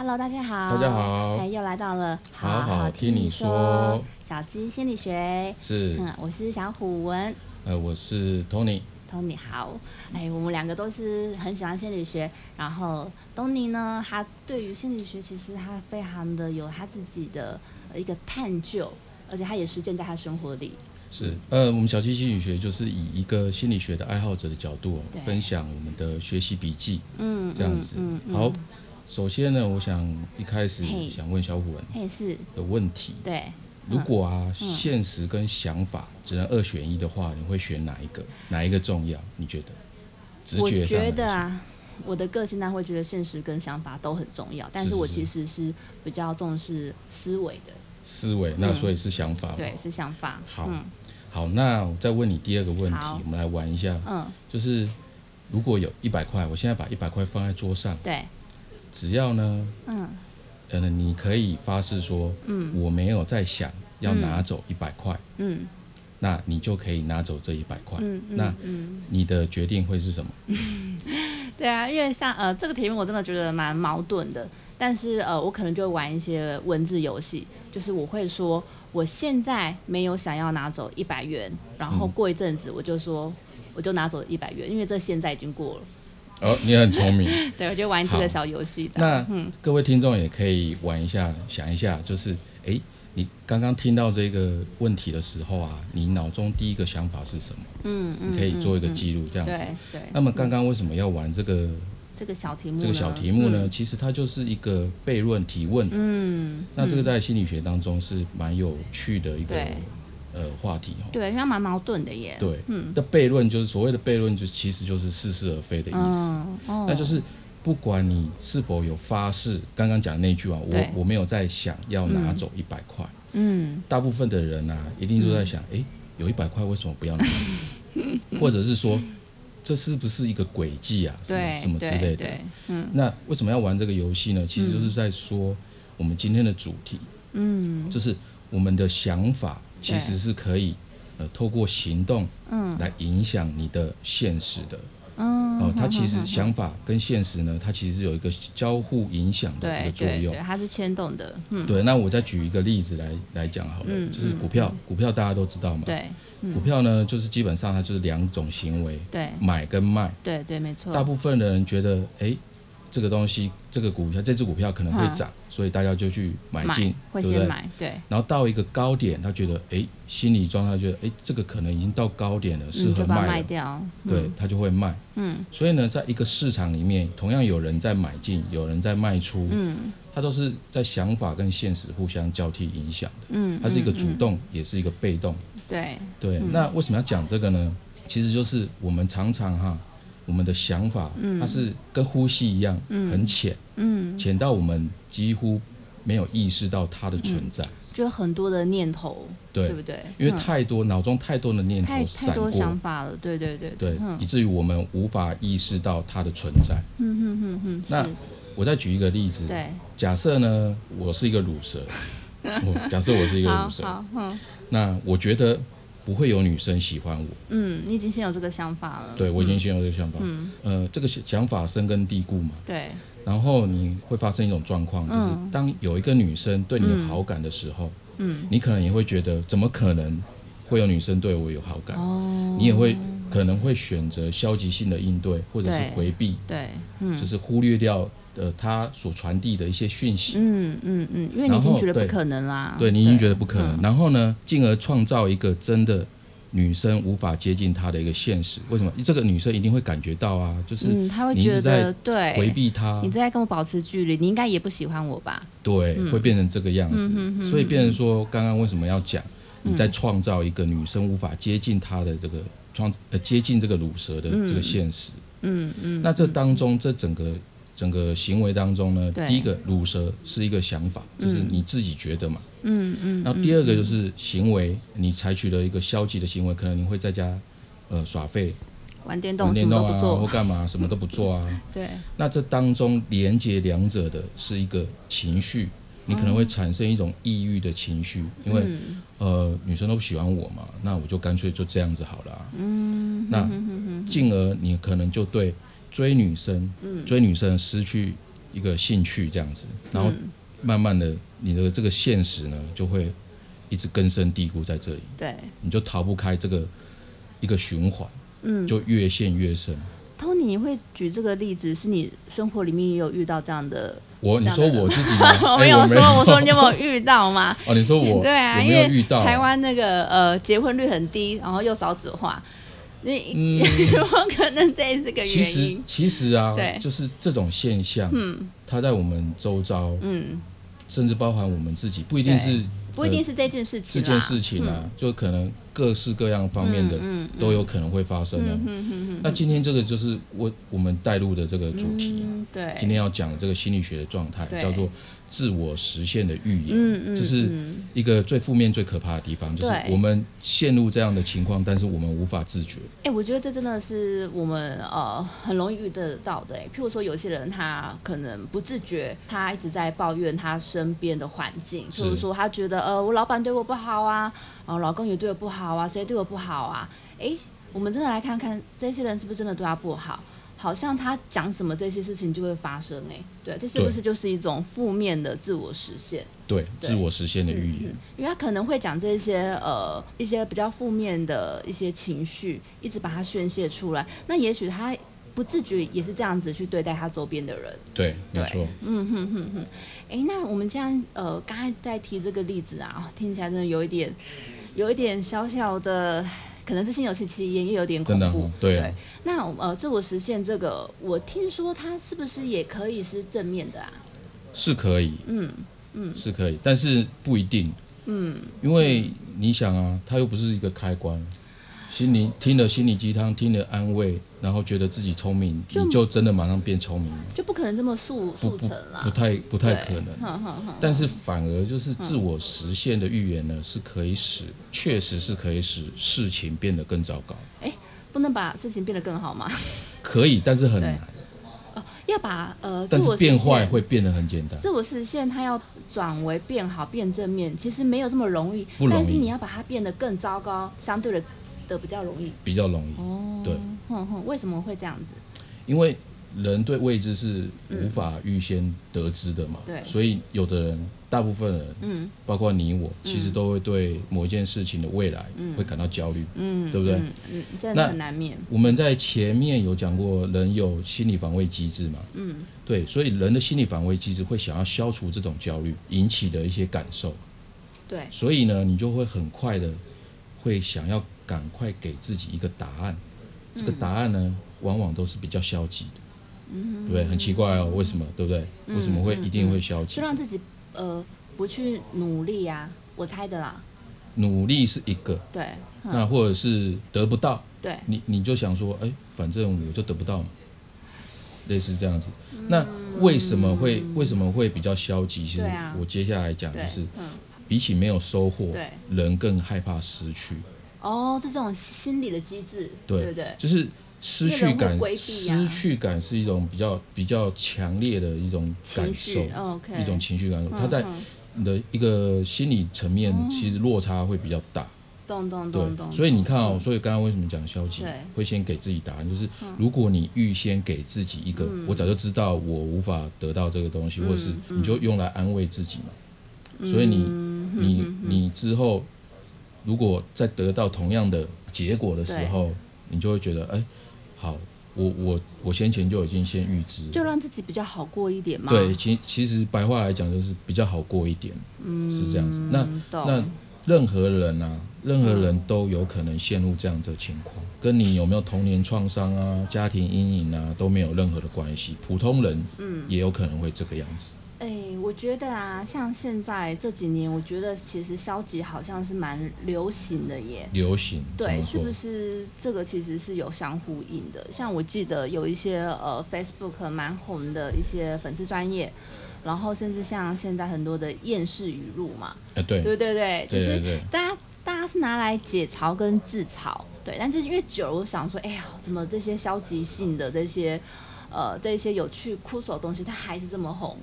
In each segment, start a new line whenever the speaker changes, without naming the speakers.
Hello，大家好，
大家好。
哎，又来到了。
好好听你
说。
说
小鸡心理学，
是，
嗯，我是小虎文。
呃，我是
Tony，，Tony 好，哎，我们两个都是很喜欢心理学，然后 Tony 呢，他对于心理学其实他非常的有他自己的呃一个探究，而且他也实践在他生活里，
是，呃，我们小鸡心理学就是以一个心理学的爱好者的角度哦分享我们的学习笔记，
嗯，
这样子。
嗯嗯，
好，首先呢，我想一开始想问小虎文
嘿，是，
的问题，
对，
如果啊，现实跟想法只能二选一的话，你会选哪一个？哪一个重要？你觉得？直
我
觉上来说。
觉得啊，我的个性呢会觉得现实跟想法都很重要，但是我其实是比较重视思维的，
思维，那所以是想法嘛。
对，是想法。
好。
嗯。
好，那我再问你第二个问题，我们来玩一下，
嗯，
就是如果有一百块，我现在把一百块放在桌上，
对，
只要呢，
嗯
呃，你可以发誓说，
嗯
我没有在想要拿走一百块，
嗯
那你就可以拿走这一百块。
嗯
那你的决定会是什么？
对啊，因为像呃这个题目我真的觉得蛮矛盾的，但是呃我可能就会玩一些文字游戏，就是我会说我现在没有想要拿走一百元，然后
嗯
过一阵子我就说我就拿走一百元，因为这现在已经过了。
哦，你很聪明。
对，我就玩这个小游戏的。
那
嗯
各位听众也可以玩一下，想一下，就是，诶，你刚刚听到这个问题的时候啊，你脑中第一个想法是什么？
嗯嗯，
你可以做一个
嗯
记录，这样子。
对对。
那么刚刚为什么要玩这个
这个小题目呢，
这个小题目呢？其实它就是一个悖论提问。
嗯，
那这个
嗯
在心理学当中是蛮有趣的一个
对
呃话题哦。
对，因为它蛮矛盾的耶。
对，
嗯
那悖论就是所谓的悖论，就其实就是似是而非的意思。
嗯，哦，
那就是不管你是否有发誓，刚刚讲那句啊，我我没有在想要拿走一百块。
嗯
大部分的人啊，一定都在想，诶，有一百块为什么不要拿？或者是说，这是不是一个诡计啊？什么
对
什么之类的。
嗯
那为什么要玩这个游戏呢？其实就是在说我们今天的主题，
嗯
就是我们的想法其实是可以呃透过行动
嗯
来影响你的现实的。
嗯，
哦，它其实想法跟现实呢，它其实是有一个交互影响的一个作用
对对，。它是牵动的，嗯，
对，那我再举一个例子来来讲好了，
嗯
就是股票，股票大家都知道嘛。
对
股票呢，就是基本上它就是两种行为，
对
买跟卖。
对对，没错。
大部分的人觉得，哎，这个东西，这个股票，这只股票可能会
嗯
涨，所以大家就去买
买
进，
会
对不对？
对，
然后到一个高点，他觉得，哎，心理状态觉得，哎，这个可能已经到高点了，适合卖了，
卖掉。
对，他就会卖。
嗯
所以呢，在一个市场里面，同样有人在买进，有人在卖出，
嗯
它都是在想法跟现实互相交替影响的。
嗯，
它是一个主
嗯，
动，也是一个被动。
嗯对，
对，那为什么要讲这个呢？其实就是我们常常哈，我们的想法，它是跟呼吸一样，很浅，
嗯，
浅到我们几乎没有意识到它的存在。
就很多的念头，
对。
对不对？
因为
嗯。
太多脑中太多的念头闪
太多想，法了，对对对
对，
嗯。
以至于我们无法意识到它的存在。
嗯嗯嗯嗯，
那，我再举一个例子，
对，
假设呢，我是一个乳蛇，我 假设我是一个乳蛇，
嗯。
那我觉得不会有女生喜欢我，
嗯，你已经先有这个想法了，
对我已经先有这个想法，
嗯，
呃，这个想法深根蒂固嘛，
对，
然后你会发生一种状况，就是
嗯
当有一个女生对你有好感的时候，
嗯，
你可能也会觉得，怎么可能会有女生对我有好感？
哦，
你也会可能会选择消极性的应对，或者是回避，
对，嗯，
就是忽略掉呃他所传递的一些讯息。
嗯嗯嗯，因为你已经觉得不可能啦，
对你已经觉得不可能，
嗯
然后呢，进而创造一个真的女生无法接近他的一个现实。为什么？这个女生一定会感觉到啊，就是
嗯，他会觉得
在
对，
回避他
你，在跟我保持距离，你应该也不喜欢我吧？
对，会变成这个样子。所以变成说，刚刚为什么要讲你在创造一个女生无法接近他的这个创呃接近这个乳蛇的这个现实？
嗯嗯，
那这当中，这整个整个行为当中呢，第一个乳蛇是一个想法，就是你自己觉得嘛。
嗯嗯，
那第二个就是行为，你采取了一个消极的行为，可能你会在家呃耍废、
玩电动什
玩电动啊，
么都不做。
或，干嘛，什么都不做啊。
对，
那这当中连接两者的是一个情绪，你可能会产生一种抑郁的情绪，因为、
嗯
呃女生都不喜欢我嘛，那我就干脆就这样子好了啊、
嗯，
那进而你可能就对追女生、
嗯
追女生失去一个兴趣这样子，然后
嗯
慢慢的你的这个现实呢就会一直根深蒂固在这里，
对，
你就逃不开这个一个循环，
嗯，
就越陷越深。
Tony，你会举这个例子，是你生活里面也有遇到这样的？
我你说我自己？
我
哎
没有说，我说你有
有
没有遇到吗？
哦，你说我
对啊，因为台湾那个呃结婚率很低，然后又少子化，你、
嗯。
有可能这也是个
其实
原因。
其实啊
对，
就是这种现象，
嗯。
它在我们周遭，
嗯，
甚至包含我们自己，不一定是
不一定
呃
是这件事情，
这件事情啊，就可能各式各样方面的都有可能会发生哦。
嗯嗯嗯
那今天这个就是我我们带入的这个主题
对，
今天要讲的这个心理学的状态叫做自我实现的预言，
嗯嗯，
这是
嗯。
一个最负面、最可怕的地方，就是我们陷入这样的情况，但是我们无法自觉。
哎、我觉得这真的是我们呃很容易遇得到的、哎，譬如说有些人他可能不自觉，他一直在抱怨他身边的环境，
是
譬如说他觉得呃我老板对我不好啊，然后老公也对我不好啊，谁对我不好啊？哎、我们真的来看看这些人是不是真的对他不好？好像他讲什么这些事情就会发生哎、对，这是不是就是一种负面的自我实现？
对，
对
自我实现的预言
嗯，因为他可能会讲这些呃一些比较负面的一些情绪，一直把它宣泄出来。那也许他不自觉也是这样子去对待他周边的人。
对，没错，
嗯哼哼哼。哎，那我们这样呃，刚才在提这个例子啊，听起来真的有一点，有一点小小的。可能是心有戚戚焉，也有点恐怖。
真的哦对啊
那呃，自我实现这个，我听说它是不是也可以是正面的啊？
是可以，
嗯嗯
是可以，但是不一定，
嗯，
因为你想啊，它又不是一个开关。心灵听了心理鸡汤，听了安慰，然后觉得自己聪明，
就
你就真的马上变聪明，
就不可能这么速速成啦。
不太不太可能。但是反而就是自我实现的预言呢，是可以使，确实是可以使事情变得更糟糕。
不能把事情变得更好吗？
可以，但是很
对
难。
哦，要把呃自
但是
我实
变坏
现，
会变得很简单。
自我实现，它要转为变好、变正面，其实没有这么容易。
不容易
但是你要把它变得更糟糕，相对的的比较容易。
比较容易，
哦，
对，
哼哼，为什么会这样子？
因为人对未知是无法预先得知的嘛。
对
所以有的人，大部分人，
嗯
包括你我，其实都会对某一件事情的未来会感到焦虑。
嗯，
对不对
嗯嗯，真
那
的很难免。
我们在前面有讲过，人有心理防卫机制嘛？
嗯，
对，所以人的心理防卫机制会想要消除这种焦虑引起的一些感受，
对，
所以呢，你就会很快的会想要赶快给自己一个答案。这个答案呢，往往都是比较消极的，对不对？很奇怪哦，为什么？对不对？为什么会一定会消极
就？让自己呃不去努力呀、我猜的啦。
努力是一个，
对，嗯
那或者是得不到，
对，
你你就想说，哎，反正我就得不到嘛，类似这样子。
嗯
那为什么会为什么会比较消极？其实我接下来讲
对
的是，，
嗯，
比起没有收获
对，
人更害怕失去。
哦，这种心理的机制，对不对？
就是失去感失去感是一种比较比较强烈的一种感受，一种情绪感受。
嗯
它在
嗯。
你的一个心理层面，其实落差会比较大。
咚咚
对
咚咚，，
所以你看哦，所以刚刚为什么讲消极
对，
会先给自己答案，就是如果你预先给自己一个，
嗯。
我早就知道我无法得到这个东西，或者是你就用来安慰自己嘛。
嗯。
所以你你你之后如果在得到同样的结果的时候，你就会觉得，哎，好，我我我先前就已经先预知，
就让自己比较好过一点嘛。
对，其其实白话来讲就是比较好过一点，
嗯，
是这样子。那那任何人啊，任何人都有可能陷入这样的情况，跟你有没有童年创伤啊、家庭阴影啊都没有任何的关系。普通人
嗯
也有可能会这个样子。
哎、我觉得啊，像现在这几年，我觉得其实消极好像是蛮流行的耶。
流行
对，是不是这个其实是有相呼应的？像我记得有一些呃 Facebook 蛮红的一些粉丝专业，然后甚至像现在很多的厌世语录嘛，
哎，对
对对对，就是大家大家是拿来解嘲跟自嘲，对，但是因为久了，我想说，哎呀，怎么这些消极性的这些呃这些有趣枯手的东西，它还是这么红？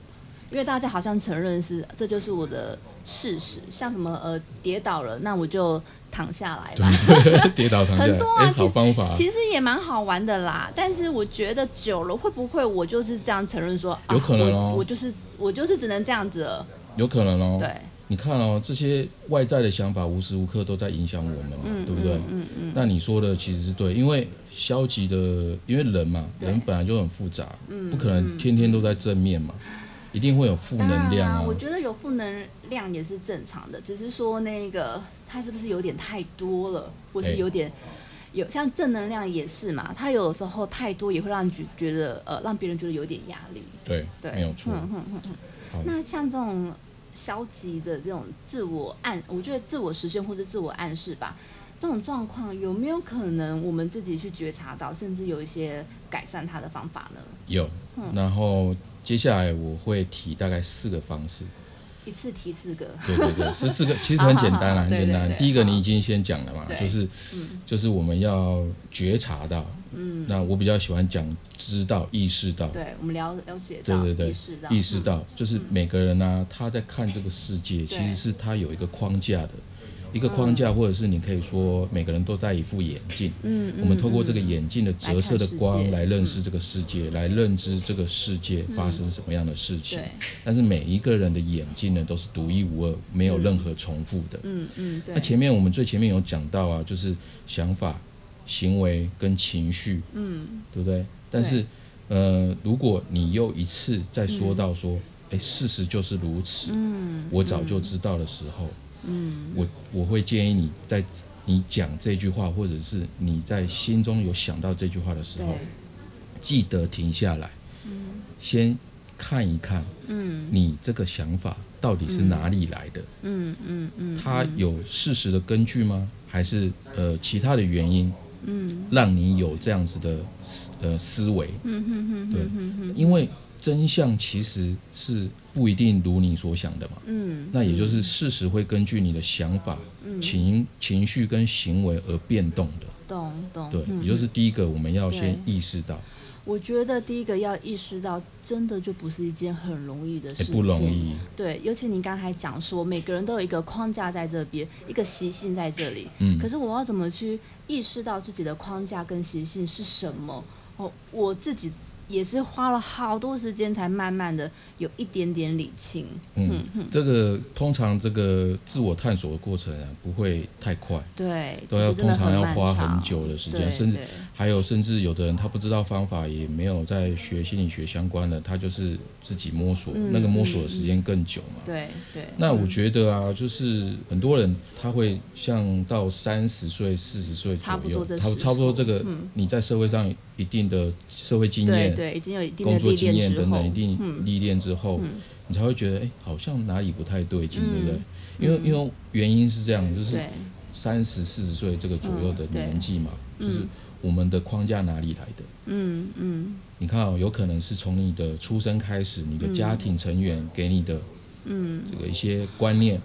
因为大家好像承认是这就是我的事实，像什么呃跌倒了，那我就躺下来吧。
跌倒躺下来，
很多啊
哎，
其实
好方法啊，
其实也蛮好玩的啦，但是我觉得久了会不会我就是这样承认说，啊
有可能哦。
我我就是我就是只能这样子了。
有可能哦。
对，
你看哦，这些外在的想法无时无刻都在影响我们嘛，
嗯
对不对？
嗯嗯
那你说的其实是对，因为消极的，因为人嘛，人本来就很复杂，
嗯
不可能天天都在正面嘛，一定会有负能量啊。
我觉得有负能量也是正常的，只是说那个它是不是有点太多了，或是
哎
有点。有像正能量也是嘛，它有时候太多也会让你觉觉得呃，让别人觉得有点压力。
对，
对，
没有错。
嗯嗯嗯嗯，那像这种消极的这种自我暗，我觉得自我实现或者自我暗示吧，这种状况有没有可能我们自己去觉察到，甚至有一些改善它的方法呢？
有，
嗯
然后接下来我会提大概四个方式。
一次提四个，
对对对，是 四个，其实很简单啦，
好
很简单。第一个你已经先讲了嘛，就是
嗯
就是我们要觉察到，
嗯，
那我比较喜欢讲知道、意识到。
对，我们了了解到，
对对对
意识到，
意识到，
嗯
就是每个人呢、他在看这个世界，其实是他有一个框架的，一个框架，或者是你可以说每个人都戴一副眼镜，
嗯，嗯
我们透过这个
嗯
眼镜的折射的光
来
认识这个世界，来认知这个世界发生什么样的事情。
对，
但是每一个人的眼镜呢，都是独一无二，没有任何重复的。
嗯嗯，
那前面我们最前面有讲到啊，就是想法、行为跟情绪，
嗯。
对不对？但是，呃，如果你又一次再说到说，哎、事实就是如此，
嗯，
我早就知道的时候，
嗯。
我我会建议你在你讲这句话，或者是你在心中有想到这句话的时候，，记得停下来，嗯。先看一看
嗯。
你这个想法到底是哪里来的，
嗯嗯嗯，
它有事实的根据吗？还是呃其他的原因
嗯。
让你有这样子的思呃思维？
嗯哼哼
对因为真相其实是不一定如你所想的嘛。
嗯，
那也就是事实会根据你的想法、情情绪跟行为而变动的。
懂懂，
对，
嗯
也就是第一个，我们要先意识到，
我觉得第一个要意识到，真的就不是一件很容易的事
哎，
情，
不容。易。
对，尤其你刚才讲说，每个人都有一个框架在这边，一个习性在这里。
嗯
可是我要怎么去意识到自己的框架跟习性是什么？哦，我自己也是花了好多时间才慢慢的有一点点理清。
嗯，这个通常这个自我探索的过程啊，不会太快，
对，
都要通常要花很久的时间，甚至还有甚至有的人他不知道方法，也没有在学心理学相关的，他就是自己摸索，
嗯
那个摸索的时间更久嘛。
对对。
那我
嗯
觉得啊，就是很多人他会像到三十岁、四十岁
差不多
左右，他
这时
差不多这个
嗯。
你在社会上一定的社会经验、
对对，已经有一定的
工作
历
经验
练之后，
等等，一定
嗯。
历练之后，
嗯。
你才会觉得，哎、好像哪里不太对劲，
嗯。
对不对？因为因为原因是这样，就是三十四十岁这个左右的年纪嘛，
嗯。
就是我们的框架哪里来的？
嗯嗯。
你看哦，有可能是从你的出生开始，你的家庭成员给你的
嗯，
这个一些观念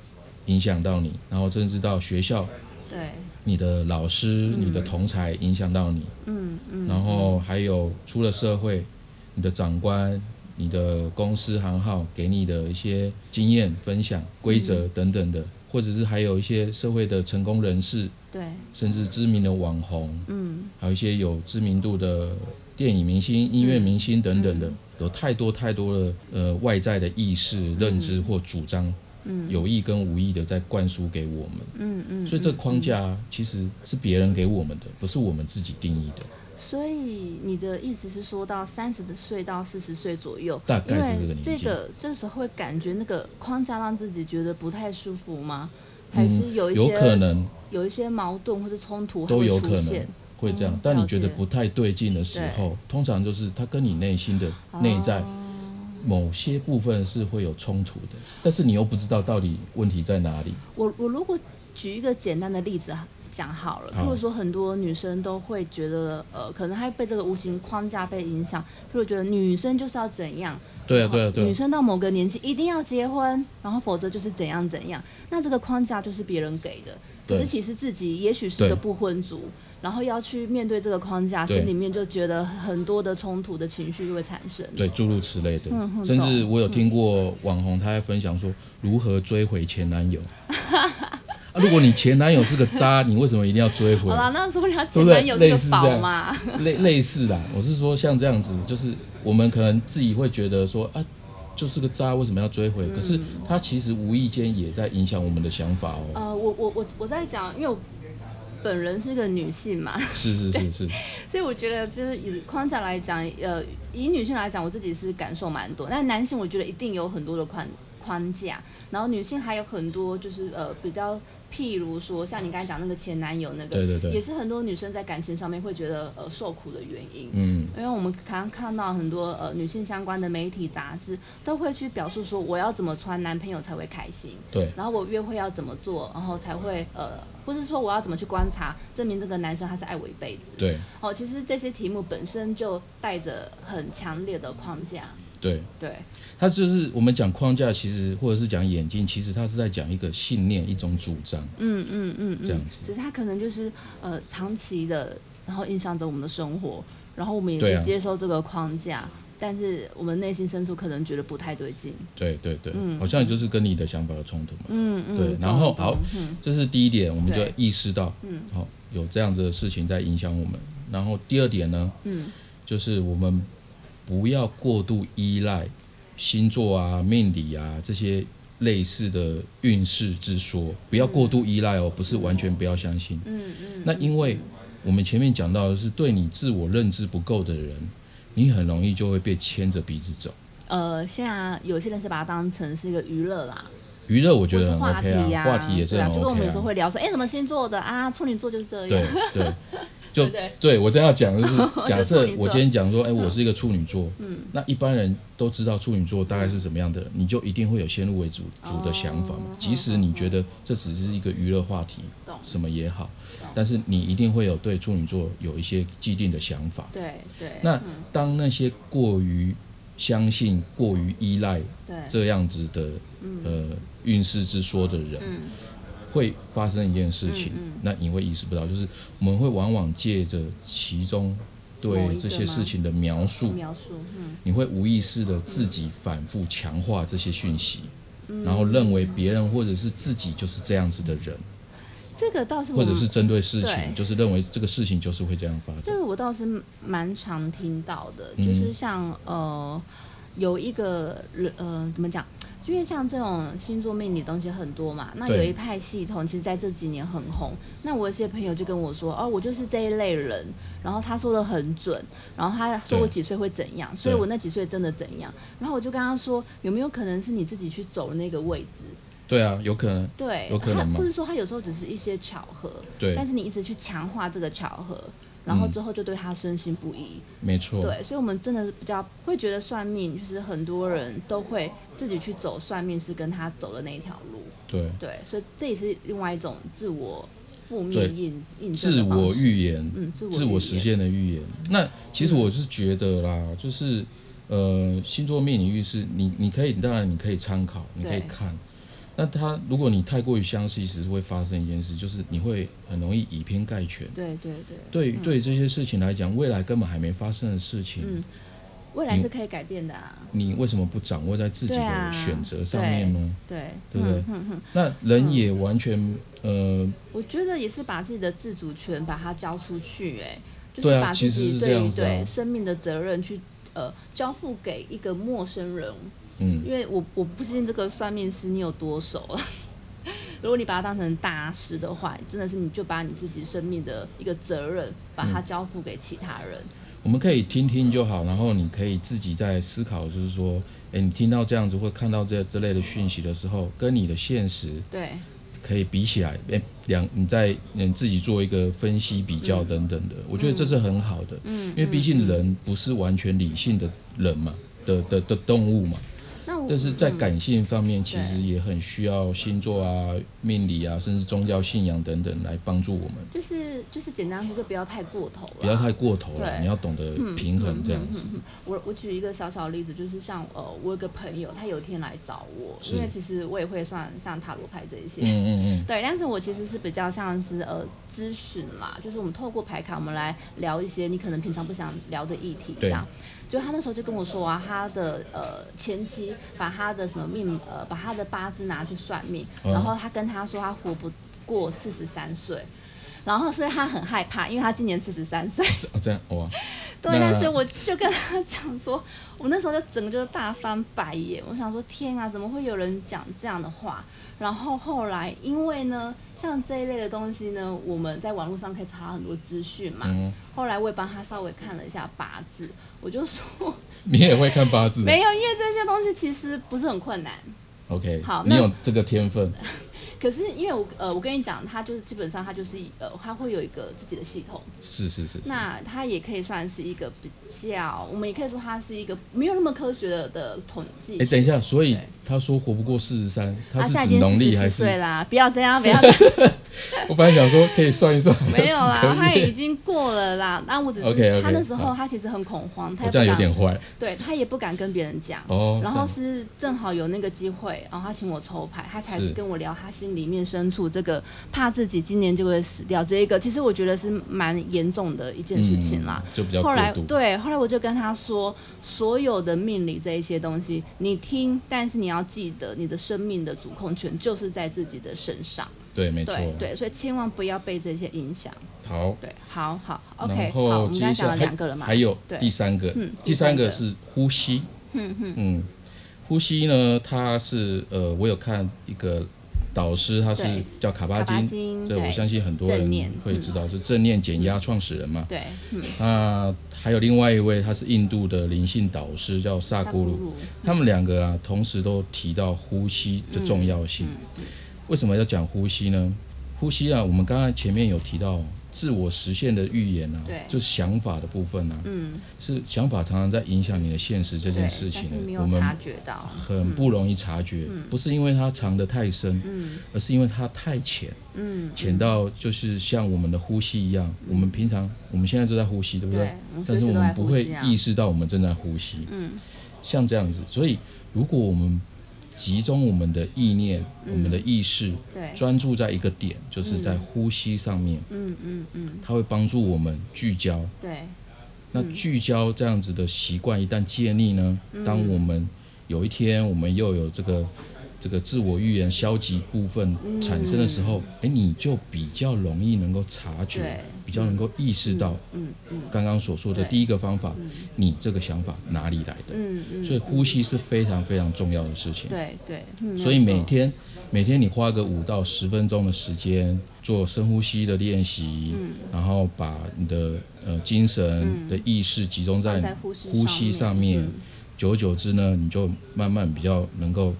影响到你，然后甚至到学校，
对，
你的老师、你的同才影响到你，
嗯嗯，
然后还有出了社会，你的长官、你的公司行号给你的一些经验分享、规则等等的，或者是还有一些社会的成功人士，
对，
甚至知名的网红，
嗯。
还有一些有知名度的电影明星、音乐明星等等的，有太多太多的呃外在的意识、认知或主张，
嗯
有意跟无意的在灌输给我们。
嗯嗯，
所以这个
嗯
框架其实是别人给我们的，不是我们自己定义的。
所以你的意思是说到三十岁到四十岁左右，
大概是这个年纪
这个这时候会感觉那个框架让自己觉得不太舒服吗？还是有一些、
嗯有可能
有一些矛盾或者冲突
都有可能？会这样
嗯，
但你觉得不太对劲的时候，通常就是它跟你内心的内在
哦
某些部分是会有冲突的，但是你又不知道到底问题在哪里。
我我如果举一个简单的例子讲好了，
好
譬如说很多女生都会觉得，呃，可能她被这个无形框架被影响，譬如觉得女生就是要怎样，
对啊，对啊，对啊，
女生到某个年纪一定要结婚，然后否则就是怎样怎样。那这个框架就是别人给的，可是其实自己也许是个不婚族，然后要去面对这个框架，心里面就觉得很多的冲突的情绪就会产生。
对，诸如此类的甚至我有听过网红他在分享说如何追回前男友。啊，如果你前男友是个渣，你为什么一定要追回
好？啦，那说人家
对不对
前男友是个宝嘛，
类 类似啦，我是说像这样子，就是我们可能自己会觉得说啊，就是个渣，为什么要追回？可是他其实无意间也在影响我们的想法哦。
呃，我我我我在讲，因为我本人是个女性嘛，
是是是是，
所以我觉得就是以框架来讲，呃，以女性来讲，我自己是感受蛮多，但男性我觉得一定有很多的框框架，然后女性还有很多就是呃比较。譬如说，像你刚才讲那个前男友那个，
对对对
也是很多女生在感情上面会觉得呃受苦的原因。
嗯，
因为我们常看到很多呃女性相关的媒体杂志都会去表述说我要怎么穿男朋友才会开心，
对
然后我约会要怎么做，然后才会呃不是说我要怎么去观察证明这个男生他是爱我一辈子。
对
哦，其实这些题目本身就带着很强烈的框架。
对，
对，
他就是我们讲框架，其实或者是讲眼镜，其实他是在讲一个信念、一种主张。
嗯嗯嗯嗯，
这样子。
只是他可能就是呃长期的，然后影响着我们的生活，然后我们也去接受这个框架，但是我们内心深处可能觉得不太对劲。
对对对，
嗯。
好像就是跟你的想法有冲突嘛。
嗯嗯，
对然后好
嗯。
这是第一点，我们就意识到，
嗯。
好有这样子的事情在影响我们。然后第二点呢，
嗯。
就是我们不要过度依赖星座啊、命理啊这些类似的运势之说，不要过度依赖哦，不是完全不要相信。
嗯嗯，
那因为我们前面讲到的是对你自我认知不够的人，你很容易就会被牵着鼻子走。
呃，现在有些人是把它当成是一个娱乐啦，
娱乐我觉得很 OK 啊，话题也是很
对啊，就跟我们有时候
啊。
会聊说，哎、什么星座的啊？处女座就是这
对
样。
对，就
对
对。我真要讲的是，假设我今天讲说，哎，我是一个处女座，嗯，那一般人都知道处女座大概是什么样的人，你就一定会有先入为主主的想法嘛。
哦。
即使你觉得这只是一个娱乐话题，什么也好，但是你一定会有对处女座有一些既定的想法。
对对，
那
嗯。
当那些过于相信、过于依赖，这样子的呃运势之说的人，
嗯
会发生一件事情，
嗯嗯
那你会意识不到，就是我们会往往借着其中对这些事情的描述，
描述，嗯
你会无意识的自己反复强化这些讯息，
嗯
然后认为别人或者是自己就是这样子的人，
这个倒是我
或者是针对事情，就是认为这个事情就是会这样发展。
这个我倒是蛮常听到的，
嗯
就是像呃有一个人呃怎么讲？因为像这种星座命理东西很多嘛，那有一派系统，其实在这几年很红。那我有些朋友就跟我说，哦，我就是这一类人，然后他说的很准，然后他说我几岁会怎样，所以我那几岁真的怎样。然后我就跟他说，有没有可能是你自己去走那个位置？
对啊，有可能，
对，
有可能吗
他或者说他有时候只是一些巧合，
对
但是你一直去强化这个巧合，然后
嗯
之后就对他深信不疑。
没错，
对，所以我们真的比较会觉得算命，就是很多人都会自己去走算命是跟他走的那一条路。
对，
对，所以这也是另外一种自我负面印印证
自我预言，
嗯自我
自我实现的预言。那其实我是觉得啦，就是呃，星座命理运势，你你可以当然你可以参考，你可以看。那他如果你太过于相信，其实会发生一件事，就是你会很容易以偏概全。
对对对，
对对这些事情来讲，未来根本还没发生的事情，
嗯，未来是可以改变的啊。
你为什么不掌握在自己的选择上面呢？
对，
对。不对？那人也完全呃，
我觉得也是把自己的自主权把它交出去、哎，就是把自己对于对生命的责任去呃交付给一个陌生人，
嗯，
因为我我不信这个算命师你有多熟了。如果你把它当成大师的话，真的是你就把你自己生命的一个责任，把它交付给其他人。
我们可以听听就好，然后你可以自己在思考，就是说，诶，你听到这样子或看到这这类的讯息的时候，跟你的现实
对，
可以比起来，诶，两你在你自己做一个分析比较等等的，我觉得这是很好的，
嗯，
因为毕竟人不是完全理性的人嘛，的的的动物嘛，但是在
嗯
感性方面，其实也很需要星座啊、命理啊，甚至宗教信仰等等来帮助我们，
就是就是简单说，就不要太过头了，
不要太过头了，
对。
你要懂得平衡这样子。
我我举一个小小例子，就是像呃，我有个朋友，他有一天来找我，因为其实我也会算像塔罗牌这一些，
嗯嗯嗯，
对，但是我其实是比较像是呃咨询啦，就是我们透过牌卡，我们来聊一些你可能平常不想聊的议题，这样。就他那时候就跟我说啊，他的呃前妻把他的什么命呃把他的八字拿去算命，
哦
然后他跟他说他活不。过四十三岁，然后所以他很害怕，因为他今年四十三岁。
哦，这样哇，
对，但是我就跟他讲说，我那时候就整个就是大翻白眼，我想说天啊，怎么会有人讲这样的话？然后后来因为呢，像这一类的东西呢，我们在网络上可以查很多资讯嘛。
嗯，
后来我也帮他稍微看了一下八字，我就说
你也会看八字
没有，因为这些东西其实不是很困难。
？OK，
好那
你有这个天分，
可是因为我呃，我跟你讲，他就是基本上他就是呃，他会有一个自己的系统。
是是是，是
那他也可以算是一个比较，我们也可以说他是一个没有那么科学的的统计学。
哎，等一下，所以他说活不过四十三，他
他
是农历还
是岁
是？
啦，不要这样，不要这样，
我本来想说可以算一算，
没有啦，他已经过了啦。那我只是他那时候他其实很恐慌，他
我这样有点坏
对他也不敢跟别人讲。
哦。
然后是正好有那个机会，然后他请我抽牌，他才
是
跟我聊他心里面深处这个怕自己今年就会死掉这一个，其实我觉得是蛮严重的一件事情啦。
嗯就比较
后来。对，后来我就跟他说，所有的命理这一些东西，你听，但是你要记得，你的生命的主控权就是在自己的身上。
对，没错。
对对，所以千万不要被这些影响。
好，
对，好好，OK，
然
好，我们刚才讲了两个了嘛，
还有第三个
嗯，
第三个是呼吸。
嗯嗯
嗯，呼吸呢，它是呃，我有看一个导师，他是叫卡巴金，
金，
对我相信很多人会知道，是正念减压创始人嘛。
对，嗯，
那还有另外一位，他是印度的灵性导师，叫萨古鲁。
鲁，
他们两个啊，同时都提到呼吸的重要性。
嗯
为什么要讲呼吸呢？呼吸啊，我们刚刚前面有提到自我实现的预言啊
对，
就是想法的部分啊，
嗯，
是想法常常在影响你的现实这
这
件事情我们
有察觉到，
很不容易察觉，不是因为它藏得太深，
嗯。
而是因为它太浅，
嗯，
浅到就是像我们的呼吸一样，我们平常我们现在都在呼吸，对不对？但是我们不会意识到我们正在呼吸，
嗯。
像这样子。所以，如果我们集中我们的意念、我们的意识，
对，
专注在一个点，就是在呼吸上面，
嗯嗯嗯，
它会帮助我们聚焦。
对，
那聚焦这样子的习惯一旦建立呢，
嗯。
当我们有一天我们又有这个这个自我预言消极部分产生的时候，哎、你就比较容易能够察觉，比较能够意识到
嗯嗯
刚刚所说的第一个方法，你这个想法哪里来的？
嗯嗯，
所以呼吸是非常非常重要的事情。
对对，嗯
所以每天每天你花个五到十分钟的时间做深呼吸的练习，
嗯。
然后把你的呃精神的意识集中在
呼吸
上面，
嗯。
久而久之呢，你就慢慢比较能够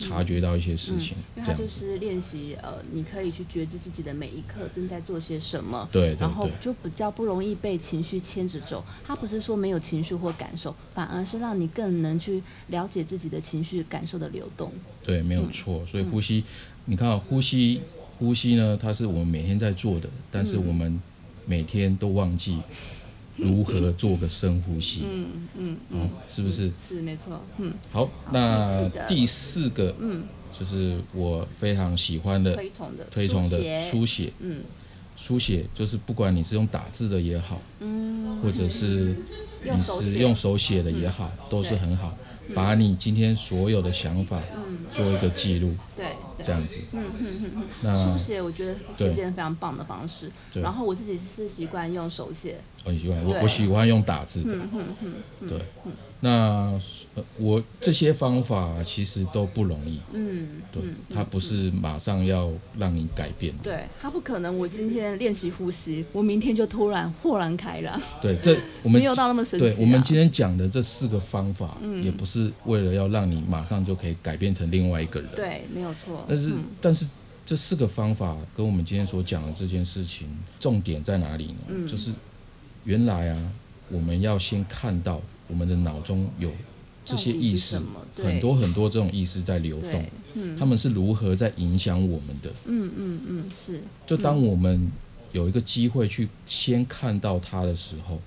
察觉到一些事情，
因为它就是练习，呃，你可以去觉知自己的每一刻正在做些什么，
对
然后就比较不容易被情绪牵着走。它不是说没有情绪或感受，反而是让你更能去了解自己的情绪感受的流动。
对，没有
嗯
错。所以呼吸，你看、啊、呼吸，呼吸呢，它是我们每天在做的，但是我们每天都忘记如何做个深呼吸，
嗯嗯
哦，是不是？
是没错，嗯，
好，那
第
第四个，
嗯，
就是我非常喜欢的
推崇的
推崇的
书写，嗯。
书写就是不管你是用打字的也好，
嗯，
或者是你是用手写的也好，都是很好。把你今天所有的想法嗯。做一个记录，
对对
这样子。
嗯嗯嗯嗯，
那
书写我觉得是一件非常棒的方式。
对
然后我自己是习惯用手写，
很喜欢我
对
我喜欢用打字的，
嗯嗯嗯
对。那呃我这些方法其实都不容易，
嗯，
对
嗯，
它不是马上要让你改变的。
对，它不可能。我今天练习呼吸，我明天就突然豁然开朗，
对，这 我们
没有到那么神奇、啊。
对我们今天讲的这四个方法，也不是为了要让你马上就可以改变成另外一个人。
对，没有错。
但是，
嗯。
但是这四个方法跟我们今天所讲的这件事情，重点在哪里呢？
嗯。
就是原来啊，我们要先看到我们的脑中有这些意识很多很多这种意识在流动，，
嗯。
他们是如何在影响我们的？
嗯嗯嗯，是，
就当我们有一个机会去先看到它的时候，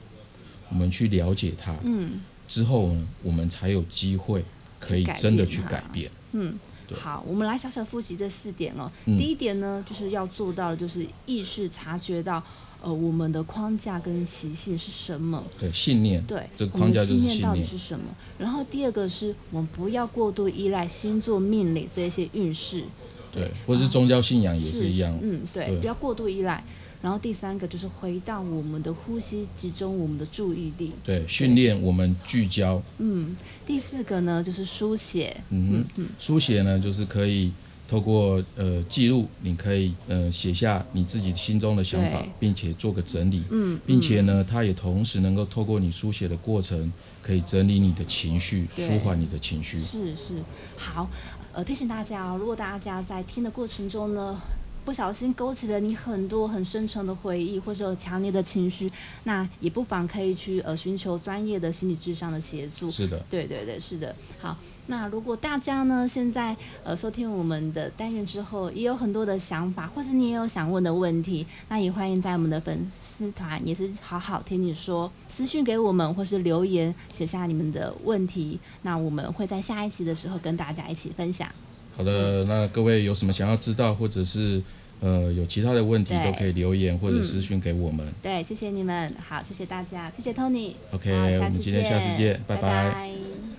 我们去了解它，
嗯。
之后呢，我们才有机会可以真的去
变
改变。
嗯。
对
好，我们来小小复习这四点哦。
嗯
第一点呢，就是要做到的就是意识察觉到，呃，我们的框架跟习性是什么。
对，信念，
对，
这个框架就是
信念到底。是什么？然后第二个是我们不要过度依赖星座命理这些运势，
对，或者是宗教信仰也是一样。
嗯，对，
对
不要过度依赖。然后第三个就是回到我们的呼吸，集中我们的注意力。
对，训练我们聚焦。
嗯，第四个呢就是书写。
嗯哼，书写呢就是可以透过呃记录，你可以呃写下你自己心中的想法，并且做个整理。
嗯，
并且呢，它也同时能够透过你书写的过程，可以整理你的情绪，舒缓你的情绪。
是是，好，呃，提醒大家哦，如果大家在听的过程中呢，不小心勾起了你很多很深沉的回忆，或者有强烈的情绪，那也不妨可以去呃寻求专业的心理智商的协助。
是的，
对对对，是的。好，那如果大家呢现在呃收听我们的单元之后，也有很多的想法，或是你也有想问的问题，那也欢迎在我们的粉丝团也是好好听你说，私讯给我们，或是留言写下你们的问题，那我们会在下一期的时候跟大家一起分享。
好的，那各位有什么想要知道，或者是呃有其他的问题，都可以留言或者私讯给我们。
对，谢谢你们，好，谢谢大家，谢谢 Tony。
OK，我们今天下次见拜
拜。
拜
拜